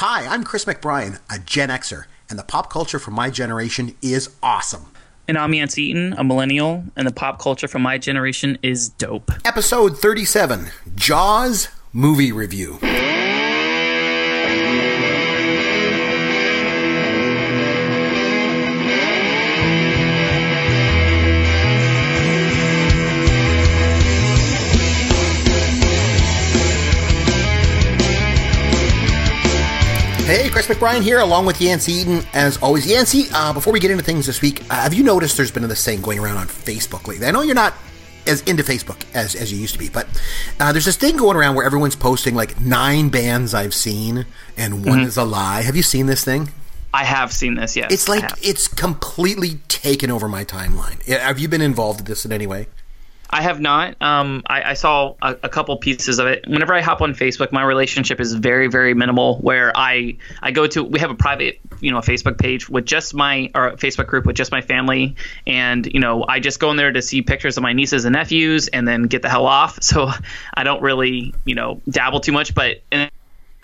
Hi, I'm Chris McBrien, a Gen Xer, and the pop culture from my generation is awesome. And I'm Yancey Eaton, a millennial, and the pop culture from my generation is dope. Episode 37 Jaws Movie Review. Hey, Chris McBrien here, along with Yancey Eaton. As always, Yancey, uh, before we get into things this week, uh, have you noticed there's been this thing going around on Facebook lately? I know you're not as into Facebook as, as you used to be, but uh, there's this thing going around where everyone's posting like nine bands I've seen and one Mm-hmm. is a lie. Have you seen this thing? I have seen this, yes. It's like it's completely taken over my timeline. Have you been involved in this in any way? I have not. Um, I, I saw a, a couple pieces of it. Whenever I hop on Facebook, my relationship is very, very minimal. Where I I go to, we have a private, you know, Facebook page with just my or Facebook group with just my family, and you know, I just go in there to see pictures of my nieces and nephews, and then get the hell off. So I don't really, you know, dabble too much. But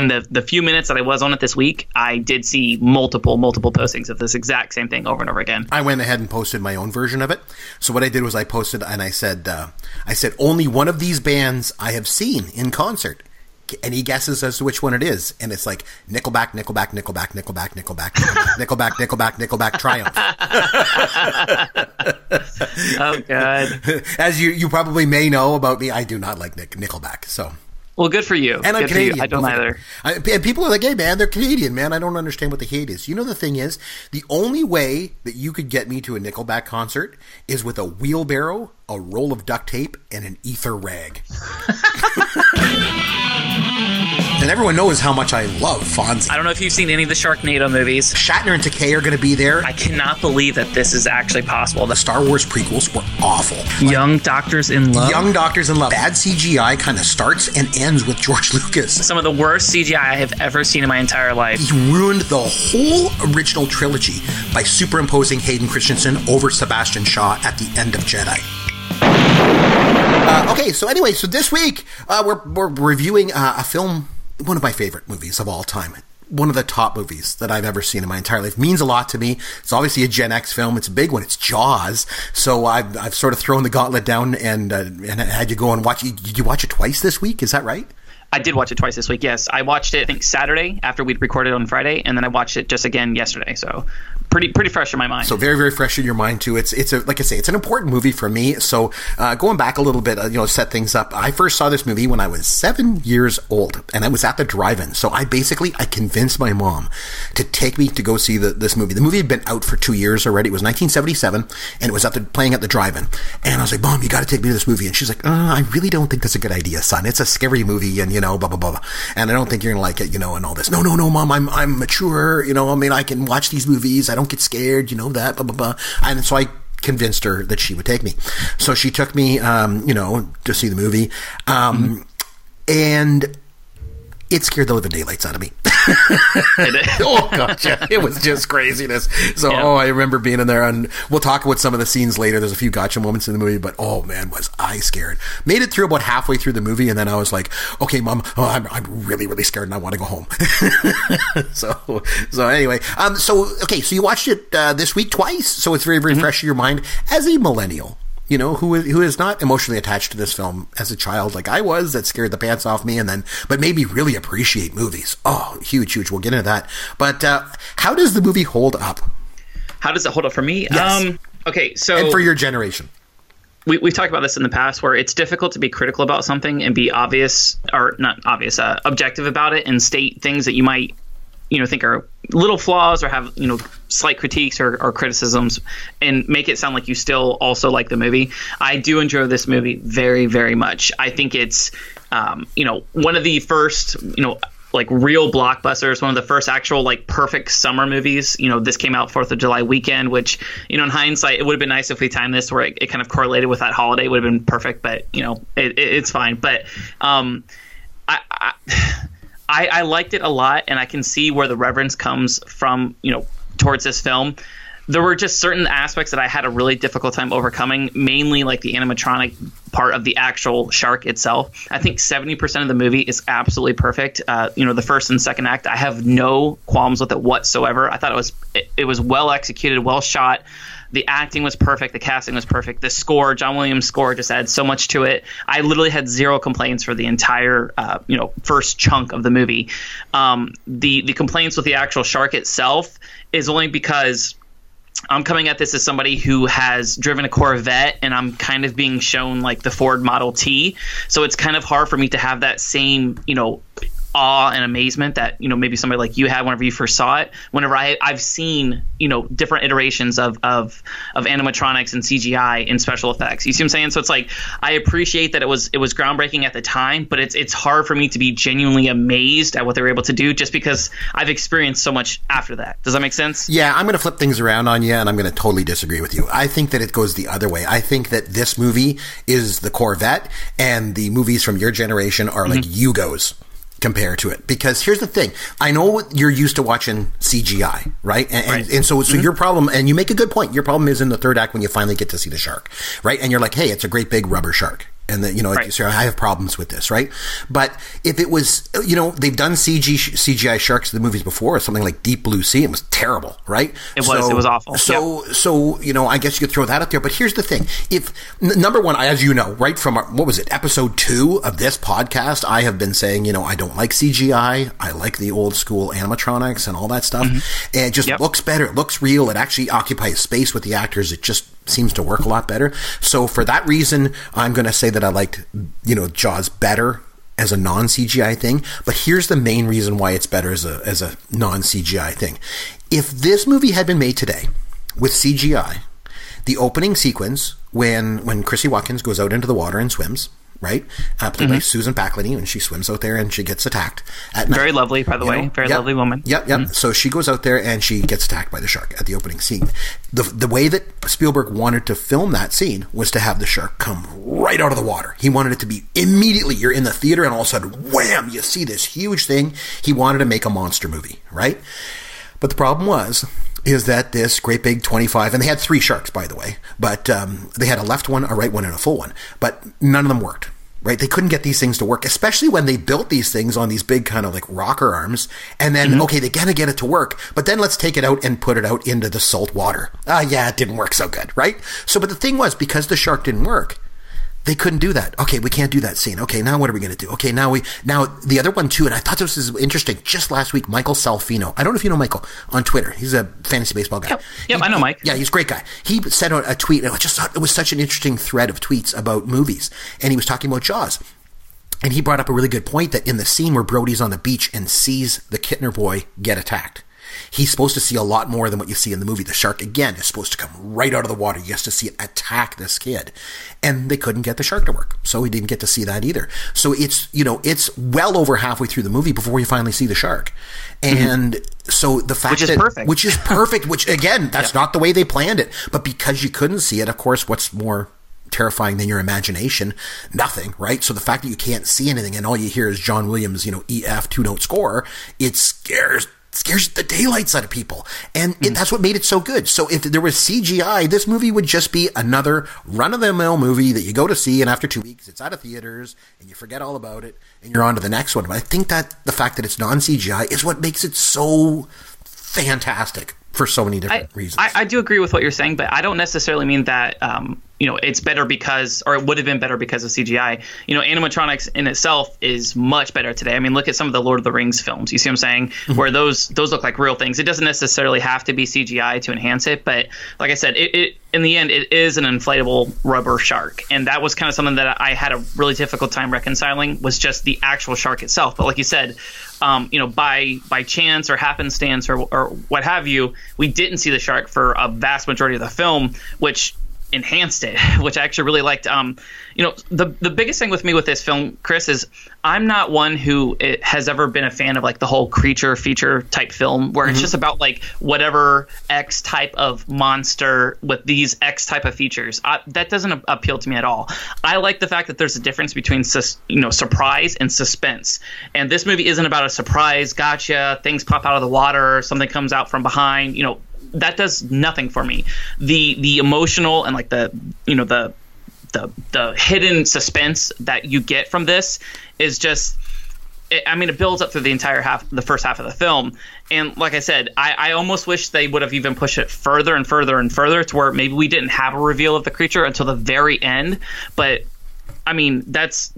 in the the few minutes that I was on it this week, I did see multiple, multiple postings of this exact same thing over and over again. I went ahead and posted my own version of it. So what I did was I posted and I said, uh, I said only one of these bands I have seen in concert. Any guesses as to which one it is? And it's like Nickelback, Nickelback, Nickelback, Nickelback, Nickelback, Nickelback, Nickelback, Nickelback, Nickelback, Triumph. Oh God. As you you probably may know about me, I do not like Nick, Nickelback. So Well, good for you. and I'm good for you. Canadian. I don't either. I, and people are like, "Hey, man, they're Canadian, man. I don't understand what the hate is." You know, the thing is, the only way that you could get me to a Nickelback concert is with a wheelbarrow, a roll of duct tape, and an ether rag. and everyone knows how much I love Fonzie. I don't know if you've seen any of the Sharknado movies. Shatner and Takei are going to be there. I cannot believe that this is actually possible. the Star Wars prequels were awful. young doctors in love. Young Doctors in Love. Bad CGI kind of starts and ends with George Lucas. Some of the worst CGI I have ever seen in my entire life. He ruined the whole original trilogy by superimposing Hayden Christensen over Sebastian Shaw at the end of Jedi. Uh, okay, so anyway, so this week uh, we're, we're reviewing uh, a film, one of my favorite movies of all time. One of the top movies that I've ever seen in my entire life. Means a lot to me. It's obviously a Gen X film. It's a big one. It's Jaws. So I've, I've sort of thrown the gauntlet down and uh, and had you go and watch. Did you watch it twice this week? Is that right? I did watch it twice this week. Yes, I watched it. I think Saturday after we'd recorded on Friday, and then I watched it just again yesterday. So pretty pretty fresh in my mind. So very, very fresh in your mind too. It's it's a like I say, it's an important movie for me. So uh, going back a little bit, uh, you know, set things up. I first saw this movie when I was seven years old, and I was at the drive-in. So I basically I convinced my mom to take me to go see the, this movie. The movie had been out for two years already. It was 1977, and it was at the playing at the drive-in. And I was like, Mom, you got to take me to this movie. And she's like, uh, I really don't think that's a good idea, son. It's a scary movie, and you know, blah blah blah. blah. And I don't think you're gonna like it, you know, and all this. No, no, no, Mom, I'm I'm mature. You know, I mean, I can watch these movies. I don't get scared. You know that, blah blah blah. And so I convinced her that she would take me. So she took me, um, you know, to see the movie, um, and it scared the living daylights out of me. oh god, yeah, it was just craziness. So, Yeah. oh, I remember being in there, and we'll talk about some of the scenes later. There's a few gotcha moments in the movie, but oh man, was I scared? Made it through about halfway through the movie, and then I was like, okay, mom, oh, I'm, I'm really, really scared, and I want to go home. so, so anyway, um, so okay, so you watched it uh, this week twice, so it's very, very fresh in your mind as a millennial you know, who is, who is not emotionally attached to this film as a child like I was, that scared the pants off me, and then, but made me really appreciate movies. Oh, huge, huge. We'll get into that. But uh, how does the movie hold up? How does it hold up for me? Yes. Um, okay, so And for your generation? we, we've talked about this in the past where it's difficult to be critical about something and be obvious or not obvious uh, objective about it and state things that you might you know think are little flaws or have you know slight critiques or, or criticisms and make it sound like you still also like the movie. I do enjoy this movie very very much. I think it's um, you know one of the first you know like real blockbusters one of the first actual like perfect summer movies. You know this came out fourth of july weekend which you know in hindsight it would have been nice if we timed this where it, it kind of correlated with that holiday. It would have been perfect but you know it, it, it's fine. But um I, I I, I liked it a lot, and I can see where the reverence comes from, you know, towards this film. there were just certain aspects that I had a really difficult time overcoming, mainly like the animatronic part of the actual shark itself. I think 70% of the movie is absolutely perfect. Uh, you know, the first and second act, I have no qualms with it whatsoever. I thought it was it, it was well executed, well shot. The acting was perfect. The casting was perfect. The score, John Williams' score, just adds so much to it. I literally had zero complaints for the entire, uh, you know, first chunk of the movie. Um, the the complaints with the actual shark itself is only because I'm coming at this as somebody who has driven a Corvette and I'm kind of being shown like the Ford Model T. So it's kind of hard for me to have that same, you know, awe and amazement that you know maybe somebody like you had whenever you first saw it. Whenever I I've seen you know different iterations of of of animatronics and CGI and special effects. You see what I'm saying? So it's like I appreciate that it was it was groundbreaking at the time, but it's it's hard for me to be genuinely amazed at what they were able to do just because I've experienced so much after that. Does that make sense? Yeah, I'm going to flip things around on you, and I'm going to totally disagree with you. I think that it goes the other way. I think that this movie is the Corvette, and the movies from your generation are like mm-hmm. Yugos compare to it. Because here's the thing. I know you're used to watching cgi right? And, right. and, and so so mm-hmm. your problem and you make a good point your problem is in the third act when you finally get to see the shark right? And you're like hey it's a great big rubber shark and that you know right. so I have problems with this, right? But if it was, you know, they've done CG CGI sharks in the movies before, something like Deep Blue Sea, it was terrible, right? It was, it was awful. So, yep. so you know, I guess you could throw that out there. But here's the thing: if n- number one, as you know, right from our, what was it, episode two of this podcast, I have been saying, you know, I don't like CGI. I like the old school animatronics and all that stuff. Mm-hmm. And it just yep. looks better. It looks real. It actually occupies space with the actors. It just seems to work a lot better. So for that reason, I'm going to say that I liked, you know, Jaws better as a non CGI thing. But here's the main reason why it's better as a as a non CGI thing. If this movie had been made today with CGI, the opening sequence when when Chrissy Watkins goes out into the water and swims, right? Uh, played mm-hmm. by Susan Backlinie, and she swims out there and she gets attacked at night. Very lovely, by the way. Know? Very yep. lovely woman. Yep, yep. Mm-hmm. So she goes out there and she gets attacked by the shark at the opening scene. The the way that Spielberg wanted to film that scene was to have the shark come right out of the water. He wanted it to be immediately you're in the theater and all of a sudden, wham! You see this huge thing. He wanted to make a monster movie, right? But the problem was is that this great big 25, and they had three sharks, by the way, but um, they had a left one, a right one, and a full one, but none of them worked right? They couldn't get these things to work, especially when they built these things on these big kind of like rocker arms. And then, mm-hmm. okay, they gotta get it to work, but then let's take it out and put it out into the salt water. Ah, uh, yeah, it didn't work so good, right? So, but the thing was, because the shark didn't work, they couldn't do that. Okay, we can't do that scene. Okay, now what are we going to do? Okay, now we now the other one too, and I thought this was interesting. Just last week, Michael Salfino. I don't know if you know Michael on Twitter. He's a fantasy baseball guy. Yep, yep he, I know Mike. He, yeah, he's a great guy. He sent out a tweet, and I just thought it was such an interesting thread of tweets about movies, and he was talking about Jaws. And he brought up a really good point that in the scene where Brody's on the beach and sees the Kintner boy get attacked, he's supposed to see a lot more than what you see in the movie. The shark, again, is supposed to come right out of the water. He has to see it attack this kid. And they couldn't get the shark to work. So he didn't get to see that either. So it's, you know, it's well over halfway through the movie before you finally see the shark. Mm-hmm. And mm-hmm. so the fact which is that, perfect. which is perfect, which again, that's yeah. not the way they planned it. But because you couldn't see it, of course, what's more terrifying than your imagination. Nothing, right? So the fact that you can't see anything and all you hear is John Williams, you know, EF two note score, it scares scares the daylights out of people. And mm. it, that's what made it so good. So if there was CGI, this movie would just be another run of the mill movie that you go to see and after two weeks it's out of theaters and you forget all about it and you're on to the next one. But I think that the fact that it's non CGI is what makes it so fantastic for so many different I, reasons. I, I, do agree with what you're saying, but I don't necessarily mean that um, you know it's better because or it would have been better because of CGI. You know, animatronics in itself is much better today. I mean, look at some of the Lord of the Rings films. You see what I'm saying? Mm-hmm. Where those those look like real things. It doesn't necessarily have to be CGI to enhance it, but like I said, it, it in the end it is an inflatable rubber shark, and that was kind of something that I had a really difficult time reconciling was just the actual shark itself. But like you said, um, you know, by by chance or happenstance or or what have you, we didn't see the shark for a vast majority of the film, which enhanced it, which I actually really liked. Um, you know, the the biggest thing with me with this film, Chris, is I'm not one who has ever been a fan of like the whole creature feature type film where mm-hmm. it's just about like whatever X type of monster with these X type of features. I, that doesn't appeal to me at all. I like the fact that there's a difference between sus, you know surprise and suspense, and this movie isn't about a surprise, gotcha, things pop out of the water, something comes out from behind, you know that does nothing for me. The the emotional and like the you know the the the hidden suspense that you get from this is just I mean, it builds up through the entire half, the first half of the film. And like I said, I, I almost wish they would have even pushed it further and further and further to where maybe we didn't have a reveal of the creature until the very end. But I mean, that's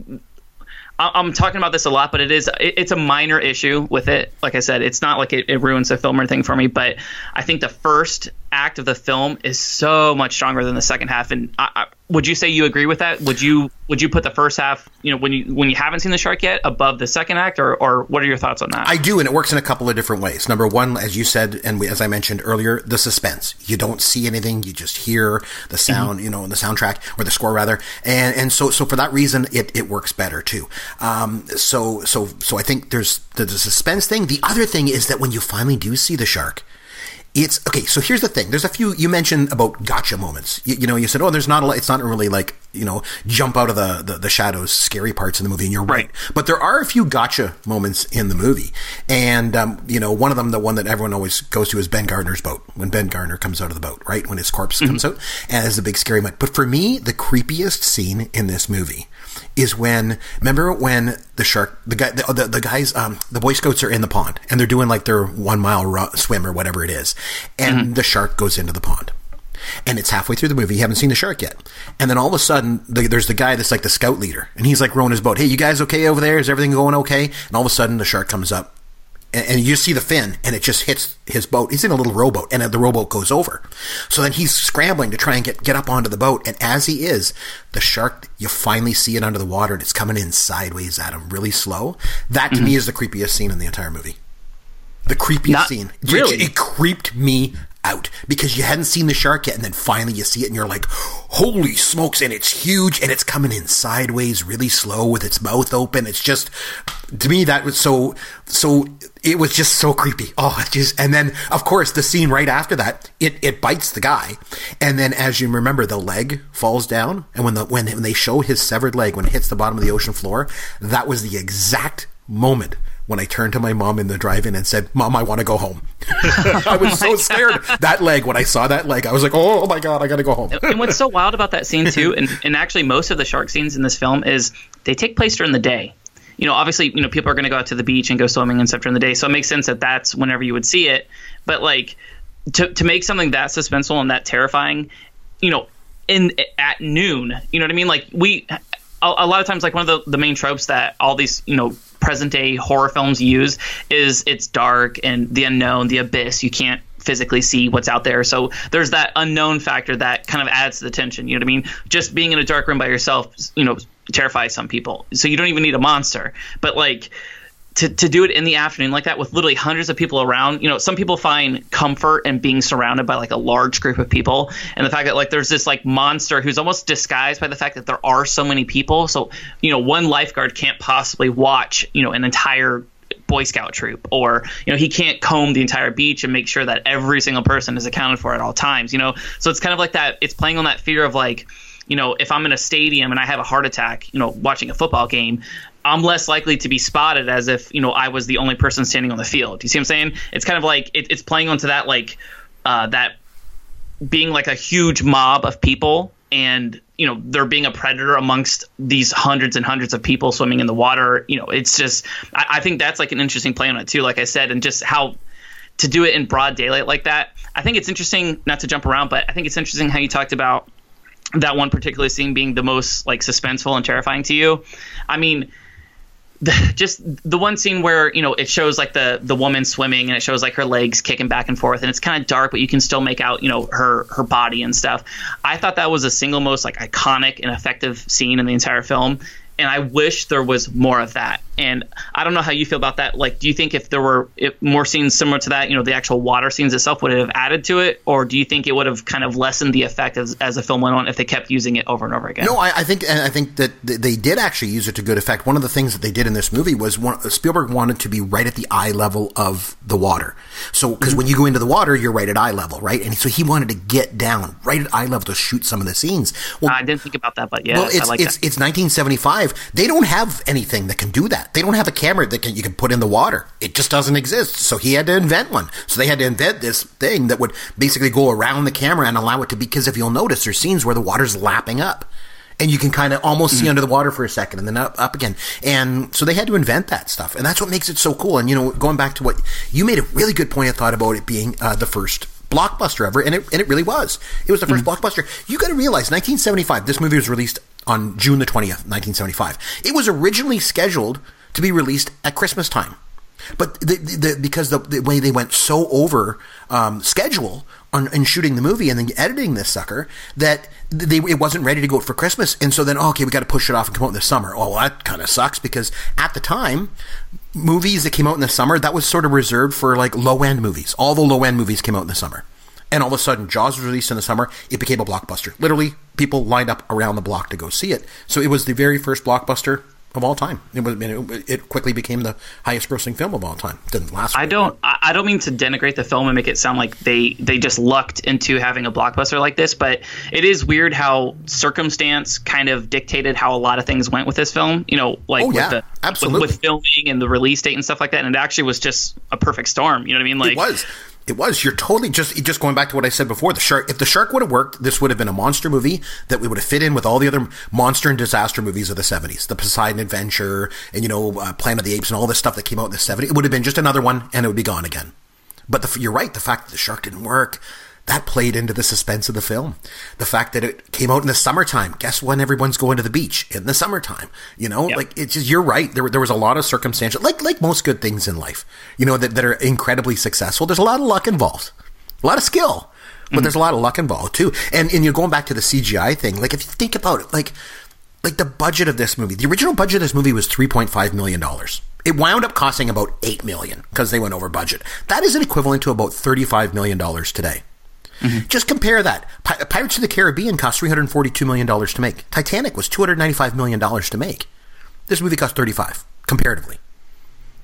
I'm talking about this a lot, but it is it's a minor issue with it. Like I said, it's not like it, it, ruins the film or anything for me, but I think the first act of the film is so much stronger than the second half. And I, I, would you say you agree with that? Would you would you put the first half, you know, when you when you haven't seen the shark yet, above the second act, or or what are your thoughts on that? I do, and it works in a couple of different ways. Number one, as you said, and we, as I mentioned earlier, the suspense. You don't see anything, you just hear the sound, mm-hmm. you know, the soundtrack or the score rather, and and so so for that reason, it it works better too. Um, so so so I think there's the, the suspense thing. The other thing is that when you finally do see the shark it's okay. So here's the thing. There's a few you mentioned about gotcha moments. You, you know, you said, "Oh, there's not a. It's not really like you know, jump out of the, the, the shadows, scary parts in the movie." And you're right. right. But there are a few gotcha moments in the movie, and um, you know, one of them, the one that everyone always goes to, is Ben Gardner's boat. When Ben Gardner comes out of the boat, right when his corpse mm-hmm. comes out, it's a big scary moment. But for me, the creepiest scene in this movie is when remember when the shark the guy the, the, the, guys um the boy scouts are in the pond and they're doing like their one mile ru- swim or whatever it is and mm-hmm. the shark goes into the pond and it's halfway through the movie. You haven't seen the shark yet. And then all of a sudden, the, there's the guy that's like the scout leader. And he's like rowing his boat. Hey, you guys okay over there? Is everything going okay? And all of a sudden, the shark comes up and, and, you see the fin and it just hits his boat. He's in a little rowboat and the rowboat goes over. So then he's scrambling to try and get, get up onto the boat. And as he is, the shark, you finally see it under the water and it's coming in sideways at him really slow. That to mm-hmm. me is the creepiest scene in the entire movie. The creepiest Not scene. Really? It, it creeped me out because you hadn't seen the shark yet and then finally you see it and you're like holy smokes and it's huge and it's coming in sideways really slow with its mouth open it's just to me that was so so it was just so creepy oh just and then of course the scene right after that it it bites the guy and then as you remember the leg falls down and when the when, when they show his severed leg when it hits the bottom of the ocean floor that was the exact moment when I turned to my mom in the drive-in and said, "Mom, I want to go home." I was oh so scared. That leg, when I saw that leg, I was like, "Oh my god, I got to go home." and what's so wild about that scene too, and, and actually most of the shark scenes in this film is they take place during the day. You know, obviously, you know, people are going to go out to the beach and go swimming and stuff during the day, so it makes sense that that's whenever you would see it. But like to to make something that suspenseful and that terrifying, you know, in at noon, you know what I mean? Like we a, a, lot of times like one of the, the main tropes that all these you know present day horror films use is it's dark and the unknown, the abyss. You can't physically see what's out there. So there's that unknown factor that kind of adds to the tension. You know what I mean? Just being in a dark room by yourself, you know, terrifies some people. So you don't even need a monster. But like to, to do it in the afternoon like that with literally hundreds of people around you know some people find comfort in being surrounded by like a large group of people and the fact that like there's this like monster who's almost disguised by the fact that there are so many people so you know one lifeguard can't possibly watch you know an entire boy scout troop or you know he can't comb the entire beach and make sure that every single person is accounted for at all times you know so it's kind of like that it's playing on that fear of like you know, if I'm in a stadium and I have a heart attack, you know, watching a football game, I'm less likely to be spotted as if you know I was the only person standing on the field. You see what I'm saying? It's kind of like it, it's playing onto that like uh, that being like a huge mob of people and you know there being a predator amongst these hundreds and hundreds of people swimming in the water you know it's just I, I, think that's like an interesting play on it too like i said and just how to do it in broad daylight like that i think it's interesting not to jump around but i think it's interesting how you talked about that one particular scene being the most like suspenseful and terrifying to you. I mean the, just the one scene where you know it shows like the the woman swimming and it shows like her legs kicking back and forth and it's kind of dark but you can still make out you know her her body and stuff. I thought that was the single most like iconic and effective scene in the entire film and I wish there was more of that. And I don't know how you feel about that. Like, do you think if there were if more scenes similar to that, you know, the actual water scenes itself would have added to it, or do you think it would have kind of lessened the effect as, as the film went on if they kept using it over and over again? No, I, I think I think that they did actually use it to good effect. One of the things that they did in this movie was one, Spielberg wanted to be right at the eye level of the water. So, because mm-hmm. when you go into the water, you're right at eye level, right? And so he wanted to get down right at eye level to shoot some of the scenes. Well, I didn't think about that, but yeah, well, it's like it's, it's 1975 they don't have anything that can do that. They don't have a camera that can, you can put in the water. It just doesn't exist. So he had to invent one. So they had to invent this thing that would basically go around the camera and allow it to be, because if you'll notice, there's scenes where the water's lapping up. And you can kind of almost mm-hmm. see under the water for a second and then up, up again. And so they had to invent that stuff. And that's what makes it so cool. And, you know, going back to what you made a really good point, I thought about it being uh, the first blockbuster ever, and it, and it really was. It was the 1st mm blockbuster. You got to realize, 1975, this movie was released on June the 20th, 1975. It was originally scheduled to be released at Christmas time. But the, the, because the, the, way they went so over um, schedule on in shooting the movie and then editing this sucker that they it wasn't ready to go for Christmas, and so then oh, okay, we got to push it off and come out in the summer. Oh, well, that kind of sucks because at the time, movies that came out in the summer that was sort of reserved for like low end movies. All the low end movies came out in the summer. And all of a sudden, Jaws was released in the summer. It became a blockbuster. Literally, people lined up around the block to go see it. So it was the very first blockbuster of all time. It was. It quickly became the highest-grossing film of all time. Didn't last. I don't. I don't mean to denigrate the film and make it sound like they they just lucked into having a blockbuster like this, but it is weird how circumstance kind of dictated how a lot of things went with this film. You know, like oh, yeah, with the absolutely with, with filming and the release date and stuff like that. And it actually was just a perfect storm. You know what I mean? Like it was. It was. You're totally just just going back to what I said before. The shark. If the shark would have worked, this would have been a monster movie that we would have fit in with all the other monster and disaster movies of the '70s, the Poseidon Adventure, and you know, uh, Planet of the Apes, and all this stuff that came out in the '70s. It would have been just another one, and it would be gone again. But the, you're right. The fact that the shark didn't work, that played into the suspense of the film. The fact that it came out in the summertime. Guess when everyone's going to the beach? In the summertime. You know, yep. like it's just, you're right. There, there was a lot of circumstantial, like, like most good things in life, you know, that, that are incredibly successful. There's a lot of luck involved, a lot of skill, but mm-hmm. there's a lot of luck involved too. And, and you're going back to the CGI thing. Like if you think about it, like, like the budget of this movie, the original budget of this movie was $3.5 million. It wound up costing about 8 million because they went over budget. That is an equivalent to about $35 million today. Mm-hmm. Just compare that. Pirates of the Caribbean cost $342 million to make. Titanic was $295 million to make. This movie cost 35 comparatively.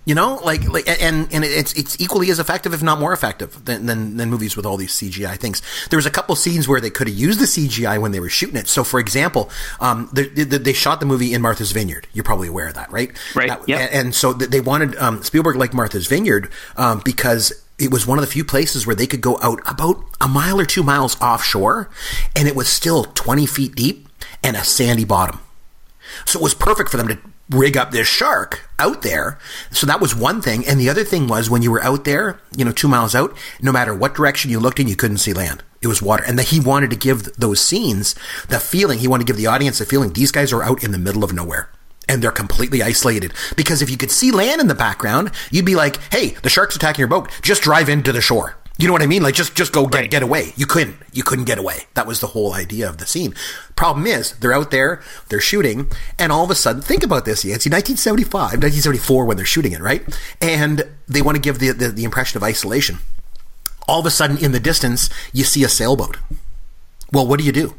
You know, like, like, and and it's it's equally as effective, if not more effective, than, than, than movies with all these CGI things. There was a couple scenes where they could have used the CGI when they were shooting it. So, for example, um, they, they, they shot the movie in Martha's Vineyard. You're probably aware of that, right? Right. Yeah. And, and, so they wanted um, Spielberg like Martha's Vineyard um, because it was one of the few places where they could go out about a mile or two miles offshore and it was still 20 feet deep and a sandy bottom. So it was perfect for them to rig up this shark out there. So that was one thing. And the other thing was when you were out there, you know, two miles out, no matter what direction you looked in, you couldn't see land. It was water. And that he wanted to give those scenes the feeling, he wanted to give the audience the feeling these guys are out in the middle of nowhere and they're completely isolated. Because if you could see land in the background, you'd be like, "Hey, the shark's attacking your boat. Just drive into the shore." You know what I mean? Like just just go get right. get away. You couldn't. You couldn't get away. That was the whole idea of the scene. Problem is, they're out there, they're shooting, and all of a sudden, think about this, Yancey, 1975, 1974 when they're shooting it, right? And they want to give the, the, the impression of isolation. All of a sudden, in the distance, you see a sailboat. Well, what do you do?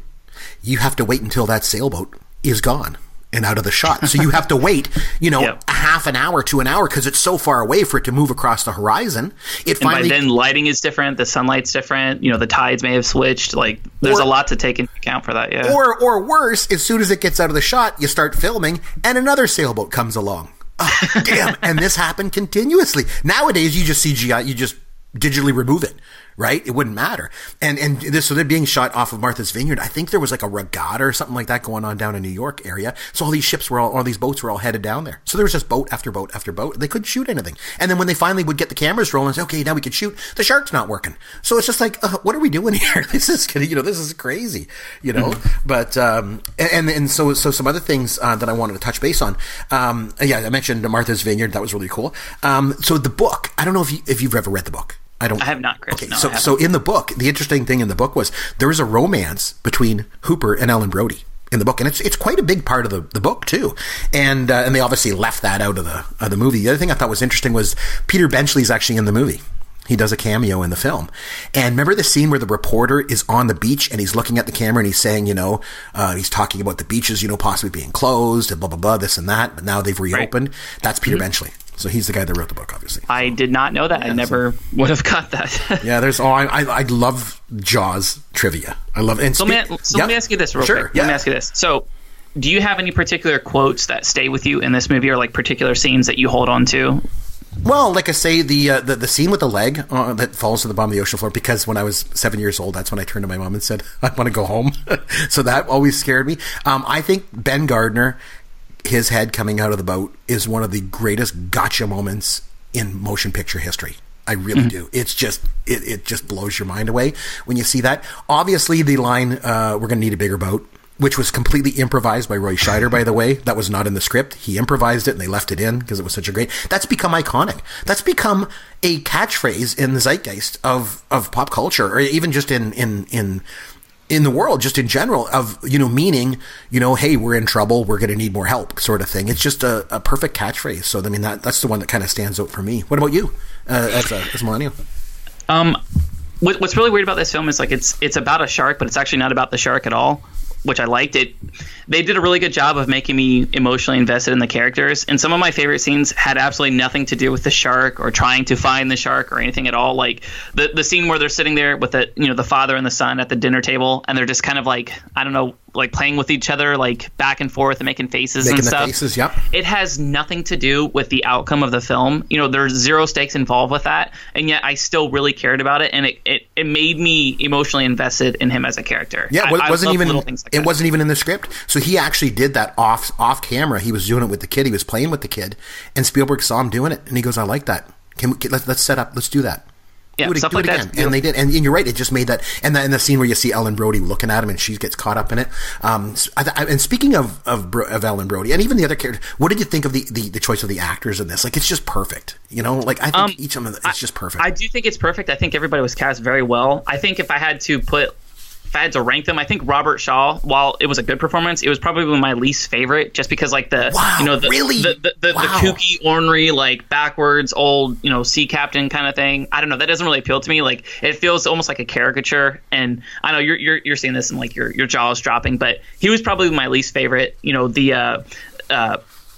You have to wait until that sailboat is gone and out of the shot. So you have to wait, you know, yep. a half an hour to an hour because it's so far away for it to move across the horizon. It and finally by then lighting is different, the sunlight's different. You know, the tides may have switched. Like there's or, a lot to take into account for that. Yeah. Or or worse, as soon as it gets out of the shot, you start filming, and another sailboat comes along. Oh, damn! and this happened continuously. Nowadays, you just CGI, you just digitally remove it right? It wouldn't matter. And and this so they're being shot off of Martha's Vineyard. I think there was like a regatta or something like that going on down in New York area. So all these ships were all all these boats were all headed down there. So there was just boat after boat after boat. They couldn't shoot anything. And then when they finally would get the cameras rolling, say, okay, now we can shoot. The shark's not working. So it's just like, uh, what are we doing here? this is you know this is crazy, you know. Mm-hmm. But um and and so so some other things uh, that I wanted to touch base on. Um yeah, I mentioned Martha's Vineyard. That was really cool. Um so the book. I don't know if you if you've ever read the book. I don't. I have not, Chris. Okay, no, so so in the book, the interesting thing in the book was there was a romance between Hooper and Ellen Brody in the book, and it's it's quite a big part of the, the book too. And uh, and they obviously left that out of the of the movie. The other thing I thought was interesting was Peter Benchley's actually in the movie. He does a cameo in the film. And remember the scene where the reporter is on the beach and he's looking at the camera and he's saying, you know, uh, he's talking about the beaches, you know, possibly being closed and blah, blah, blah, this and that. But now they've reopened. Right. That's Peter mm-hmm. Benchley. So he's the guy that wrote the book, obviously. I did not know that. Yeah, I never so. would have got that. yeah, there's oh, I, I, I love Jaws trivia. I love. And so, so yeah. let me ask you this real sure, quick. Yeah. Let me ask you this. So do you have any particular quotes that stay with you in this movie, or like particular scenes that you hold on to? Well, like I say, the uh, the, the scene with the leg uh, that falls to the bottom of the ocean floor. Because when I was seven years old, that's when I turned to my mom and said, "I want to go home." so that always scared me. Um, I think Ben Gardner, his head coming out of the boat, is one of the greatest gotcha moments in motion picture history. I really mm-hmm. do. It's just it, it just blows your mind away when you see that. Obviously, the line uh, "We're going to need a bigger boat." which was completely improvised by Roy Scheider, by the way. That was not in the script. He improvised it and they left it in because it was such a great. That's become iconic. That's become a catchphrase in the zeitgeist of, of pop culture, or even just in in in in the world, just in general, of you know, meaning you know, hey, we're in trouble, we're going to need more help, sort of thing. It's just a, a perfect catchphrase. So I mean, that that's the one that kind of stands out for me. What about you, uh, as a as millennial? Um, what, what's really weird about this film is like it's it's about a shark, but it's actually not about the shark at all which I liked. It they did a really good job of making me emotionally invested in the characters. And some of my favorite scenes had absolutely nothing to do with the shark or trying to find the shark or anything at all. Like the the scene where they're sitting there with the you know the father and the son at the dinner table, and they're just kind of like I don't know like playing with each other, like back and forth and making faces making and stuff. Faces, yep. It has nothing to do with the outcome of the film. You know, there's zero stakes involved with that, and yet I still really cared about it, and it, it, it made me emotionally invested in him as a character. Yeah, it wasn't even like it that. wasn't even in the script. So he actually did that off off camera. He was doing it with the kid. He was playing with the kid, and Spielberg saw him doing it, and he goes, "I like that. Can we, let's let's set up. Let's do that." Yeah, do it, stuff do like it again. that. And they did. And, and, you're right. It just made that. And the, and the scene where you see Ellen Brody looking at him and she gets caught up in it. Um, I, I, and speaking of, of, of, Ellen Brody and even the other characters, what did you think of the, the, the, choice of the actors in this? Like, it's just perfect. You know, like I think um, each of them, it's just perfect. I do think it's perfect. I think everybody was cast very well. I think if I had to put if I had to rank them, I think Robert Shaw, while it was a good performance, it was probably my least favorite, just because like the wow, you know the really? the, the, the, wow. the, kooky, ornery, like backwards old you know sea captain kind of thing. I don't know. That doesn't really appeal to me. Like it feels almost like a caricature. And I know you're you're, you're seeing this and like your your jaw is dropping, but he was probably my least favorite. You know the. Uh, uh,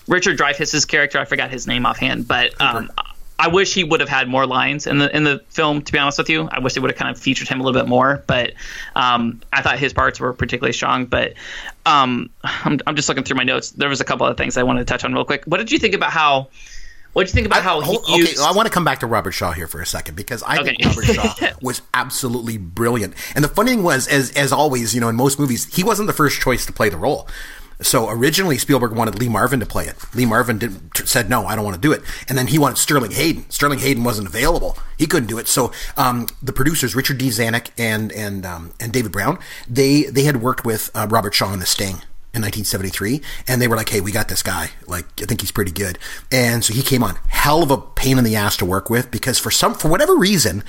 Richard Dreyfuss's character, I forgot his name offhand, but um, I wish he would have had more lines in the in the film. To be honest with you, I wish they would have kind of featured him a little bit more. But um, I thought his parts were particularly strong. But um, I'm, I'm just looking through my notes. There was a couple of things I wanted to touch on real quick. What did you think about how? What did you think about how he okay, used? I want to come back to Robert Shaw here for a second because I okay. think Robert Shaw was absolutely brilliant. And the funny thing was, as as always, you know, in most movies, he wasn't the first choice to play the role. So originally Spielberg wanted Lee Marvin to play it. Lee Marvin didn't, said no, I don't want to do it. And then he wanted Sterling Hayden. Sterling Hayden wasn't available. He couldn't do it. So um, the producers Richard D. Zanuck and and um, and David Brown they they had worked with uh, Robert Shaw in The Sting in 1973, and they were like, "Hey, we got this guy. Like, I think he's pretty good." And so he came on. Hell of a pain in the ass to work with because for some, for whatever reason,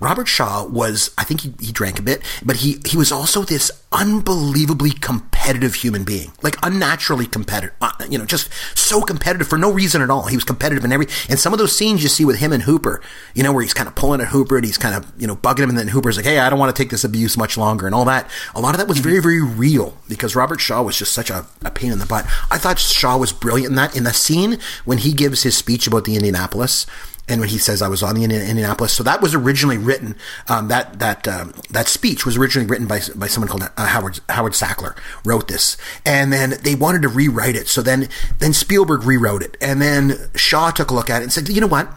Robert Shaw was. I think he, he drank a bit, but he he was also this unbelievably competitive human being, like unnaturally competitive. Uh, you know, just so competitive for no reason at all. He was competitive in every. And some of those scenes you see with him and Hooper, you know, where he's kind of pulling at Hooper and he's kind of you know bugging him, and then Hooper's like, "Hey, I don't want to take this abuse much longer," and all that. A lot of that was very very real because Robert Shaw was just such a, a pain in the butt. I thought Shaw was brilliant in that. In the scene when he gives his speech about the Indianapolis, and when he says I was on the Indianapolis, so that was originally written. Um, that that um, that speech was originally written by by someone called uh, Howard Howard Sackler wrote this, and then they wanted to rewrite it. So then then Spielberg rewrote it, and then Shaw took a look at it and said, you know what?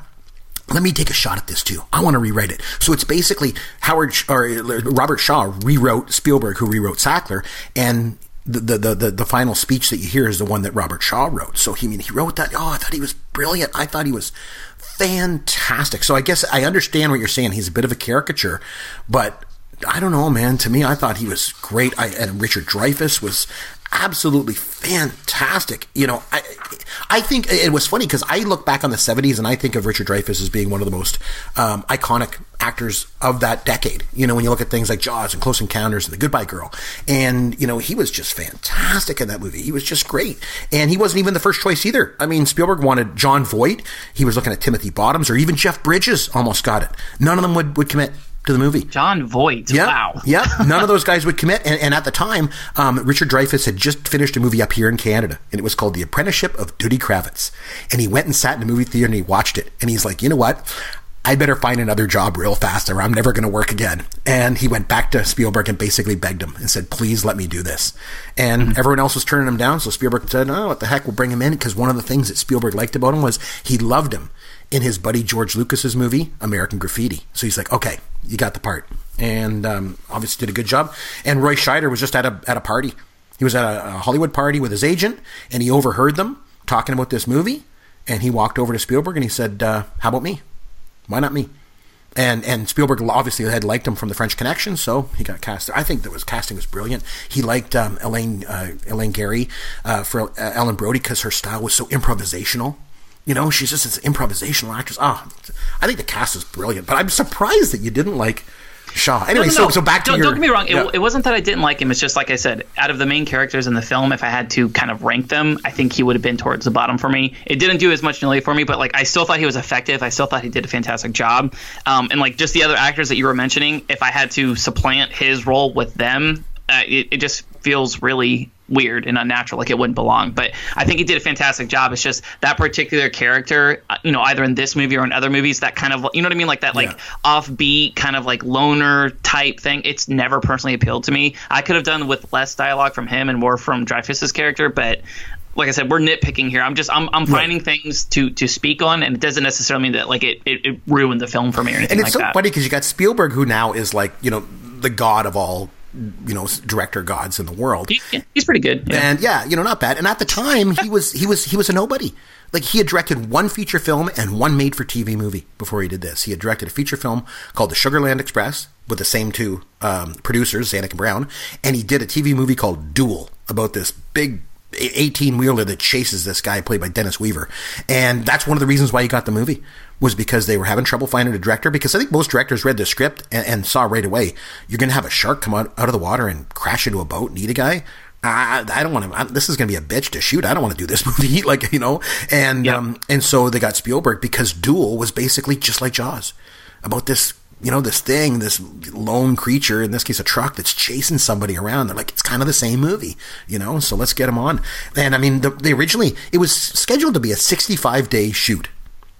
let me take a shot at this too. I want to rewrite it. So it's basically Howard or Robert Shaw rewrote Spielberg, who rewrote Sackler, and the, the, the, the final speech that you hear is the one that Robert Shaw wrote. So he I mean he wrote that. Oh, I thought he was brilliant. I thought he was fantastic. So I guess I understand what you're saying. He's a bit of a caricature, but I don't know, man. To me, I thought he was great. I, and Richard Dreyfuss was absolutely fantastic. You know, I I think it was funny because I look back on the '70s and I think of Richard Dreyfuss as being one of the most um, iconic actors of that decade. You know, when you look at things like Jaws and Close Encounters and The Goodbye Girl, and you know he was just fantastic in that movie. He was just great, and he wasn't even the first choice either. I mean, Spielberg wanted Jon Voight. He was looking at Timothy Bottoms or even Jeff Bridges. Almost got it. None of them would would commit to the movie. Jon Voight. Yep, wow. yep. None of those guys would commit. And, and at the time, um, Richard Dreyfuss had just finished a movie up here in Canada, and it was called The Apprenticeship of Duddy Kravitz. And he went and sat in the movie theater and he watched it. And he's like, you know what? I better find another job real fast or I'm never going to work again. And he went back to Spielberg and basically begged him and said, please let me do this. And mm-hmm. everyone else was turning him down. So Spielberg said, oh, what the heck, we'll bring him in. Because one of the things that Spielberg liked about him was he loved him in his buddy George Lucas's movie, American Graffiti. So he's like, okay, you got the part. And um, obviously did a good job. And Roy Scheider was just at a, at a party. He was at a, a Hollywood party with his agent and he overheard them talking about this movie. And he walked over to Spielberg and he said, uh, how about me? Why not me? And and Spielberg obviously had liked him from the French Connection, so he got cast. I think that was casting was brilliant. He liked um, Elaine uh, Elaine Gary uh, for uh, Ellen Brody because her style was so improvisational. You know, she's just this improvisational actress. Ah, oh, I think the cast is brilliant. But I'm surprised that you didn't like Shaw. Anyway, no, no, so, no. so back to don't, your, don't get me wrong. Yeah. It, it, wasn't that I didn't like him. It's just like I said, out of the main characters in the film, if I had to kind of rank them, I think he would have been towards the bottom for me. It didn't do as much nearly for me, but like I still thought he was effective. I still thought he did a fantastic job. Um, and like just the other actors that you were mentioning, if I had to supplant his role with them, uh, it, it just feels really weird and unnatural, like it wouldn't belong. But I think he did a fantastic job. It's just that particular character, uh, you know, either in this movie or in other movies, that kind of, you know what I mean, like that, like yeah. offbeat kind of like loner type thing. It's never personally appealed to me. I could have done with less dialogue from him and more from Dreyfuss's character, but like I said, we're nitpicking here. I'm just I'm, I'm finding right. things to to speak on, and it doesn't necessarily mean that like it, it, it ruined the film for me or anything. And it's like so that. funny because you got Spielberg, who now is like you know the god of all you know director gods in the world. He, he's pretty good, yeah. and yeah, you know, not bad. And at the time, he was he was he was a nobody. Like he had directed one feature film and one made-for-TV movie before he did this. He had directed a feature film called The Sugarland Express with the same two um, producers, Zanuck and Brown, and he did a TV movie called Duel about this big 18 wheeler that chases this guy played by Dennis Weaver. And that's one of the reasons why he got the movie was because they were having trouble finding a director. Because I think most directors read the script and, and saw right away you're going to have a shark come out, out of the water and crash into a boat and eat a guy. I, I don't want to. This is going to be a bitch to shoot. I don't want to do this movie, like you know. And yep. um, and so they got Spielberg because Duel was basically just like Jaws, about this you know, this thing, this lone creature, in this case, a truck that's chasing somebody around. They're like, it's kind of the same movie, you know, so let's get them on. And I mean, the, they originally, it was scheduled to be a 65 day shoot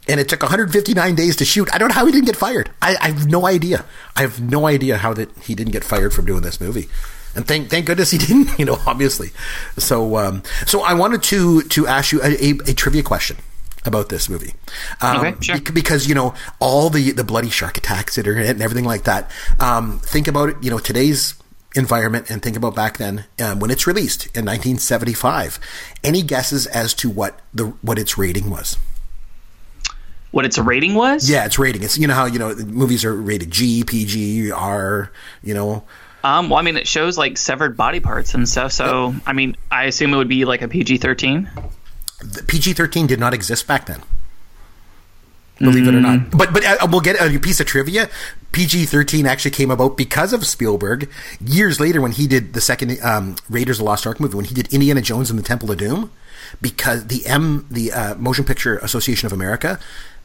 and it took 159 days to shoot. I don't know how he didn't get fired. I, I, have no idea. I have no idea how that he didn't get fired from doing this movie. And thank thank goodness he didn't. You know, obviously. So um, so I wanted to to ask you a, a, a trivia question about this movie. Um, okay, sure. Because you know all the the bloody shark attacks that are in it and everything like that. Um, think about it. You know today's environment and think about back then um, when it's released in 1975. Any guesses as to what the what its rating was? What its rating was? Yeah, its rating. It's you know how you know movies are rated G, PG, R. You know. Um, well, I mean, it shows like severed body parts and stuff. So, I mean, I assume it would be like a PG thirteen. PG thirteen did not exist back then. Believe mm. it or not, mm. but but uh, we'll get a piece of trivia. PG thirteen actually came about because of Spielberg years later when he did the second um, Raiders of the Lost Ark movie when he did Indiana Jones and the Temple of Doom because the M the uh, Motion Picture Association of America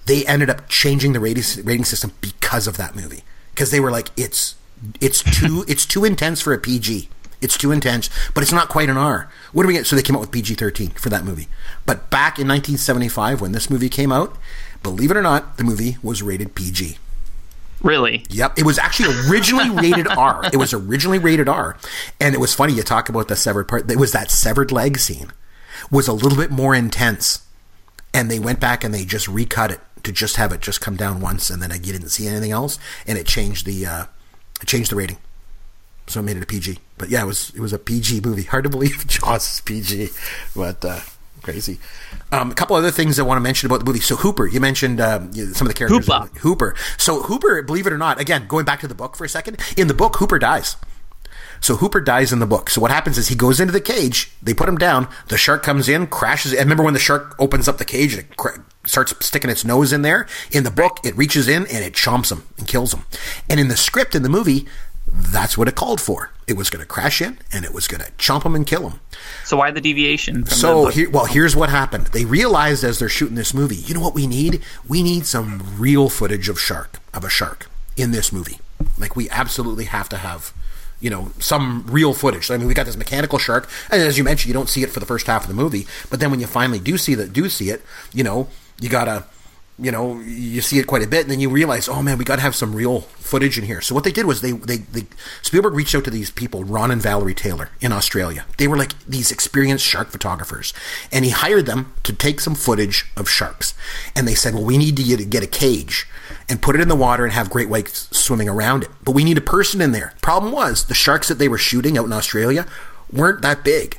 they ended up changing the rating rating system because of that movie because they were like it's it's too it's too intense for a PG. It's too intense, but it's not quite an R. What do we get? So they came out with PG 13 for that movie. But back in 1975, when this movie came out, believe it or not, the movie was rated PG. Really? Yep. It was actually originally rated R. It was originally rated R. And it was funny, you talk about the severed part. It was that severed leg scene was a little bit more intense. And they went back and they just recut it to just have it just come down once, and then I didn't see anything else, and it changed the uh, it changed the rating, so I made it a PG. But yeah, it was it was a PG movie. Hard to believe Jaws is PG, but uh, crazy. Um, a couple other things I want to mention about the movie. So Hooper, you mentioned um, some of the characters. Hooper. Hooper. So Hooper, believe it or not, again going back to the book for a second. In the book, Hooper dies. So Hooper dies in the book. So what happens is he goes into the cage. They put him down. The shark comes in, crashes. I remember when the shark opens up the cage and it cra- starts sticking its nose in there. In the book, it reaches in and it chomps him and kills him. And in the script in the movie, that's what it called for. It was going to crash in and it was going to chomp him and kill him. So why the deviation? so the well, here's what happened. They realized as they're shooting this movie, you know what we need? We need some real footage of shark of a shark in this movie. Like we absolutely have to have you know, some real footage. I mean, we got this mechanical shark, and as you mentioned, you don't see it for the first half of the movie, but then when you finally do see that, do see it, you know, you gotta you know, you see it quite a bit, and then you realize, oh man, we got to have some real footage in here. So what they did was they, they, they Spielberg reached out to these people, Ron and Valerie Taylor in Australia. They were like these experienced shark photographers, and he hired them to take some footage of sharks. And they said, well, we need to get a cage and put it in the water and have great whites swimming around it, but we need a person in there. Problem was, the sharks that they were shooting out in Australia weren't that big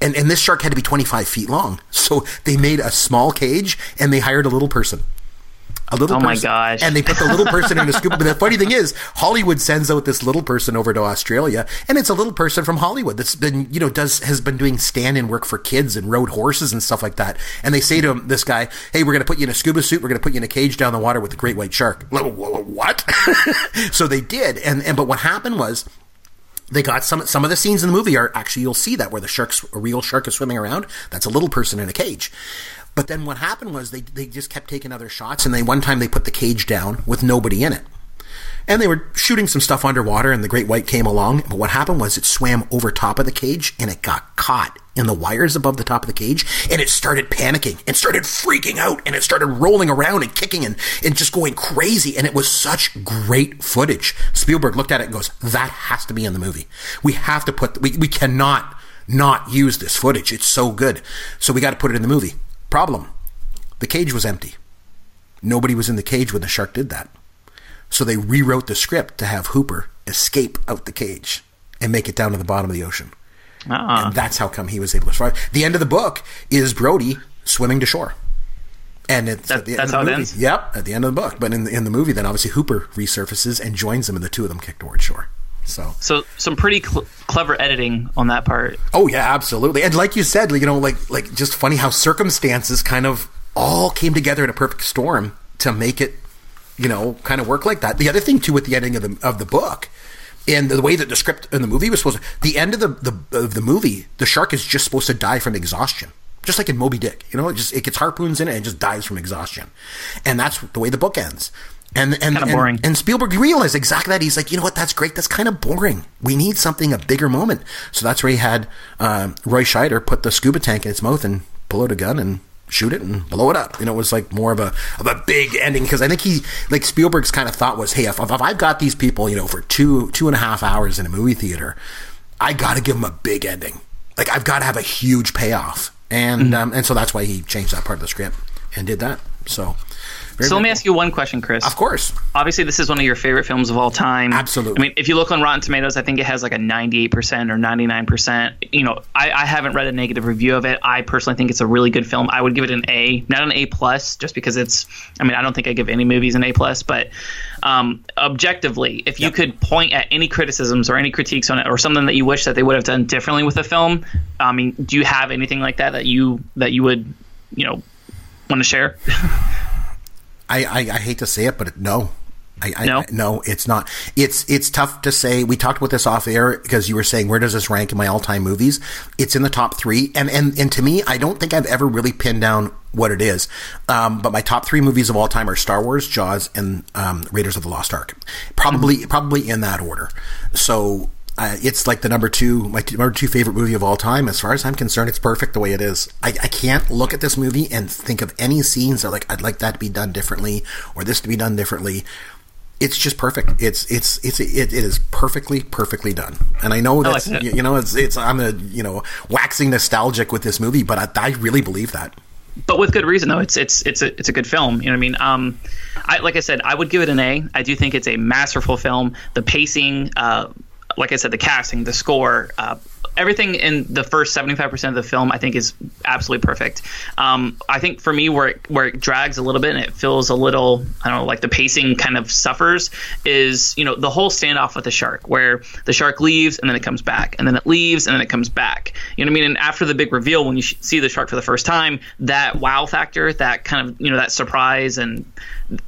and and this shark had to be 25 feet long. So they made a small cage and they hired a little person. A little oh person. my gosh. And they put the little person in a scuba. But the funny thing is, Hollywood sends out this little person over to Australia, and it's a little person from Hollywood that's been, you know, does has been doing stand-in work for kids and rode horses and stuff like that. And they say to him, this guy, "Hey, we're going to put you in a scuba suit. We're going to put you in a cage down the water with a great white shark." What? so they did, and and but what happened was they got some some of the scenes in the movie are actually you'll see that where the shark's a real shark is swimming around. That's a little person in a cage. But then what happened was they they just kept taking other shots, and they one time they put the cage down with nobody in it. And they were shooting some stuff underwater, and the great white came along. But what happened was it swam over top of the cage, and it got caught in the wires above the top of the cage, and it started panicking and started freaking out, and it started rolling around and kicking and, and just going crazy. And it was such great footage. Spielberg looked at it and goes, "That has to be in the movie. We have to put. We we cannot." Not use this footage. It's so good. So we got to put it in the movie. Problem the cage was empty. Nobody was in the cage when the shark did that. So they rewrote the script to have Hooper escape out the cage and make it down to the bottom of the ocean. Uh-uh. And that's how come he was able to survive. The end of the book is Brody swimming to shore. And it's that, at the end that's of the how movie. it ends. Yep, at the end of the book. But in the, in the movie, then obviously Hooper resurfaces and joins them, and the two of them kick towards shore. So, so some pretty cl- clever editing on that part. Oh yeah, absolutely. And like you said, you know, like like just funny how circumstances kind of all came together in a perfect storm to make it, you know, kind of work like that. The other thing too with the ending of the of the book and the way that the script in the movie was supposed to, the end of the, the of the movie, the shark is just supposed to die from exhaustion. Just like in Moby Dick, you know, it just it gets harpoons in it and just dies from exhaustion. And that's the way the book ends. And and, and, boring. and Spielberg realized exactly that. He's like, you know what? That's great. That's kind of boring. We need something a bigger moment. So that's where he had uh, Roy Scheider put the scuba tank in its mouth and pull out a gun and shoot it and blow it up. You know, it was like more of a of a big ending because I think he like Spielberg's kind of thought was, hey, if, if I've got these people, you know, for two two and a half hours in a movie theater, I got to give them a big ending. Like I've got to have a huge payoff, and Mm-hmm. um, and so that's why he changed that part of the script and did that. So. Very, So let me ask you one question, Chris. Of course. Obviously, this is one of your favorite films of all time. Absolutely. I mean, if you look on Rotten Tomatoes, I think it has like a 98% or 99%. You know, I, I haven't read a negative review of it. I personally think it's a really good film. I would give it an A, not an A plus, just because it's. I mean, I don't think I give any movies an A plus, but um, objectively, if you Yep. could point at any criticisms or any critiques on it, or something that you wish that they would have done differently with the film, I mean, do you have anything like that that you that you would, you know, want to share? I, I, I hate to say it, but no. I, I, No? no, it's not. It's it's tough to say. We talked about this off air because you were saying where does this rank in my all time movies? It's in the top three, and and and to me, I don't think I've ever really pinned down what it is. Um, but my top three movies of all time are Star Wars, Jaws, and um, Raiders of the Lost Ark. Probably probably in that order. So. Uh, it's like the number two, my t- number two favorite movie of all time. As far as I'm concerned, it's perfect the way it is. I, I can't look at this movie and think of any scenes that like I'd like that to be done differently or this to be done differently it's just perfect. It's it's it's it, it is perfectly perfectly done. And I know like that's that. you, you know it's it's I'm a you know waxing nostalgic with this movie, but I, I really believe that. but with good reason though. It's it's it's a it's a good film. You know what I mean? Um, I like I said, I would give it an A. I do think it's a masterful film. The pacing, uh, like I said, the casting, the score, uh, everything in the first seventy five percent of the film, I think is absolutely perfect. Um, I think for me, where it, where it drags a little bit and it feels a little, I don't know, like the pacing kind of suffers, is you know the whole standoff with the shark, where the shark leaves and then it comes back, and then it leaves and then it comes back. You know what I mean? And after the big reveal, when you see the shark for the first time, that wow factor, that kind of you know that surprise and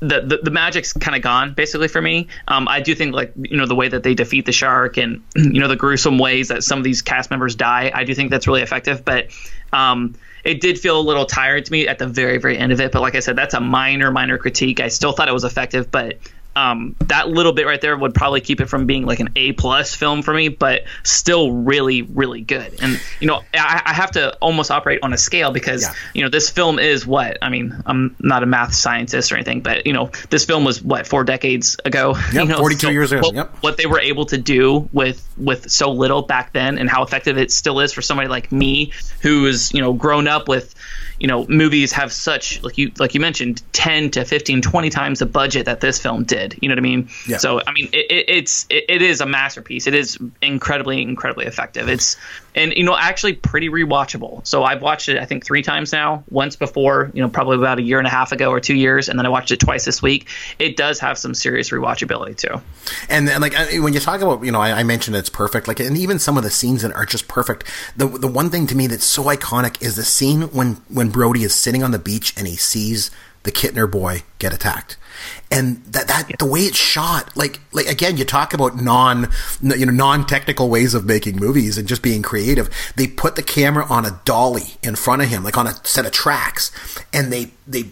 the the, the magic's kind of gone basically for me. Um, I do think like you know the way that they defeat the shark and you know the gruesome ways that some of these cast members die. I do think that's really effective, but um, it did feel a little tired to me at the very very end of it. But like I said, that's a minor minor critique. I still thought it was effective, but um, that little bit right there would probably keep it from being like an A plus film for me, but still really, really good. And you know, I, I have to almost operate on a scale because yeah. you know this film is what I mean. I'm not a math scientist or anything, but you know, this film was what four decades ago. Yep, you know, 42 so years ago. What, yep. what they were able to do with with so little back then, and how effective it still is for somebody like me who's you know grown up with you know movies have such like you like you mentioned 10 to 15 20 times the budget that this film did. You know what i mean? Yeah. so i mean it, it, it's it, it is a masterpiece. It is incredibly incredibly effective. It's and you know actually pretty rewatchable. So i've watched it i think three times now. Once before you know probably about a year and a half ago or two years and then i watched it twice this week. It does have some serious rewatchability too. And, and like when you talk about you know I, I mentioned it's perfect like and even some of the scenes that are just perfect. The the one thing to me that's so iconic is the scene when when Brody is sitting on the beach and he sees the Kintner boy get attacked. And that, that yeah. the way it's shot, like like again, you talk about non you know non technical ways of making movies and just being creative. They put the camera on a dolly in front of him, like on a set of tracks, and they they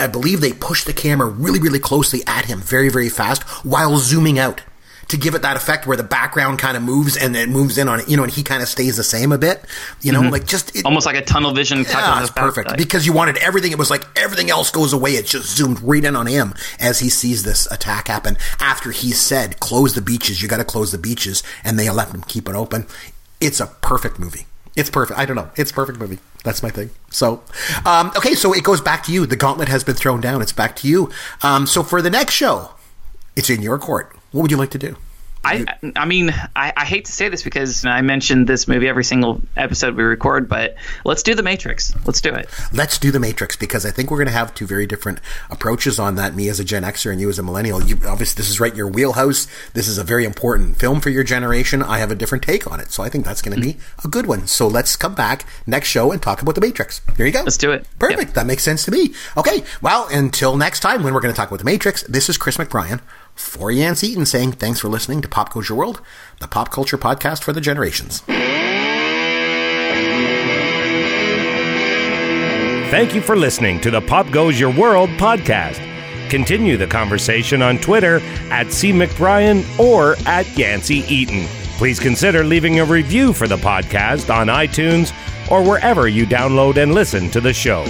I believe they push the camera really really closely at him, very very fast, while zooming out to give it that effect where the background kind of moves and it moves in on it, you know, and he kind of stays the same a bit, you know, mm-hmm. like just it, almost like a tunnel vision. Yeah, it's perfect because you wanted everything. It was like everything else goes away. It just zoomed right in on him as he sees this attack happen. After he said, "Close the beaches. You got to close the beaches," and they let him keep it open. It's a perfect movie. It's perfect. I don't know. It's perfect movie. That's my thing. So, um, okay. So it goes back to you. The gauntlet has been thrown down. It's back to you. Um, so for the next show, it's in your court. What would you like to do? I I mean I, I, hate to say this because I mentioned this movie every single episode we record, but let's do the Matrix. Let's do it. Let's do the Matrix because I think we're going to have two very different approaches on that. Me as a Gen Xer and you as a millennial. You obviously this is right in your wheelhouse. This is a very important film for your generation. I have a different take on it, so I think that's going to mm-hmm. be a good one. So let's come back next show and talk about the Matrix. Here you go. Let's do it. Perfect. Yep. That makes sense to me. Okay. Well, until next time when we're going to talk about the Matrix. This is Chris McBrien for Yancey Eaton saying thanks for listening to Pop Your World, the pop culture podcast for the generations. Thank you for listening to the Pop Goes Your World podcast. Continue the conversation on Twitter at C. McBrien or at Yancey Eaton. Please consider leaving a review for the podcast on iTunes or wherever you download and listen to the show.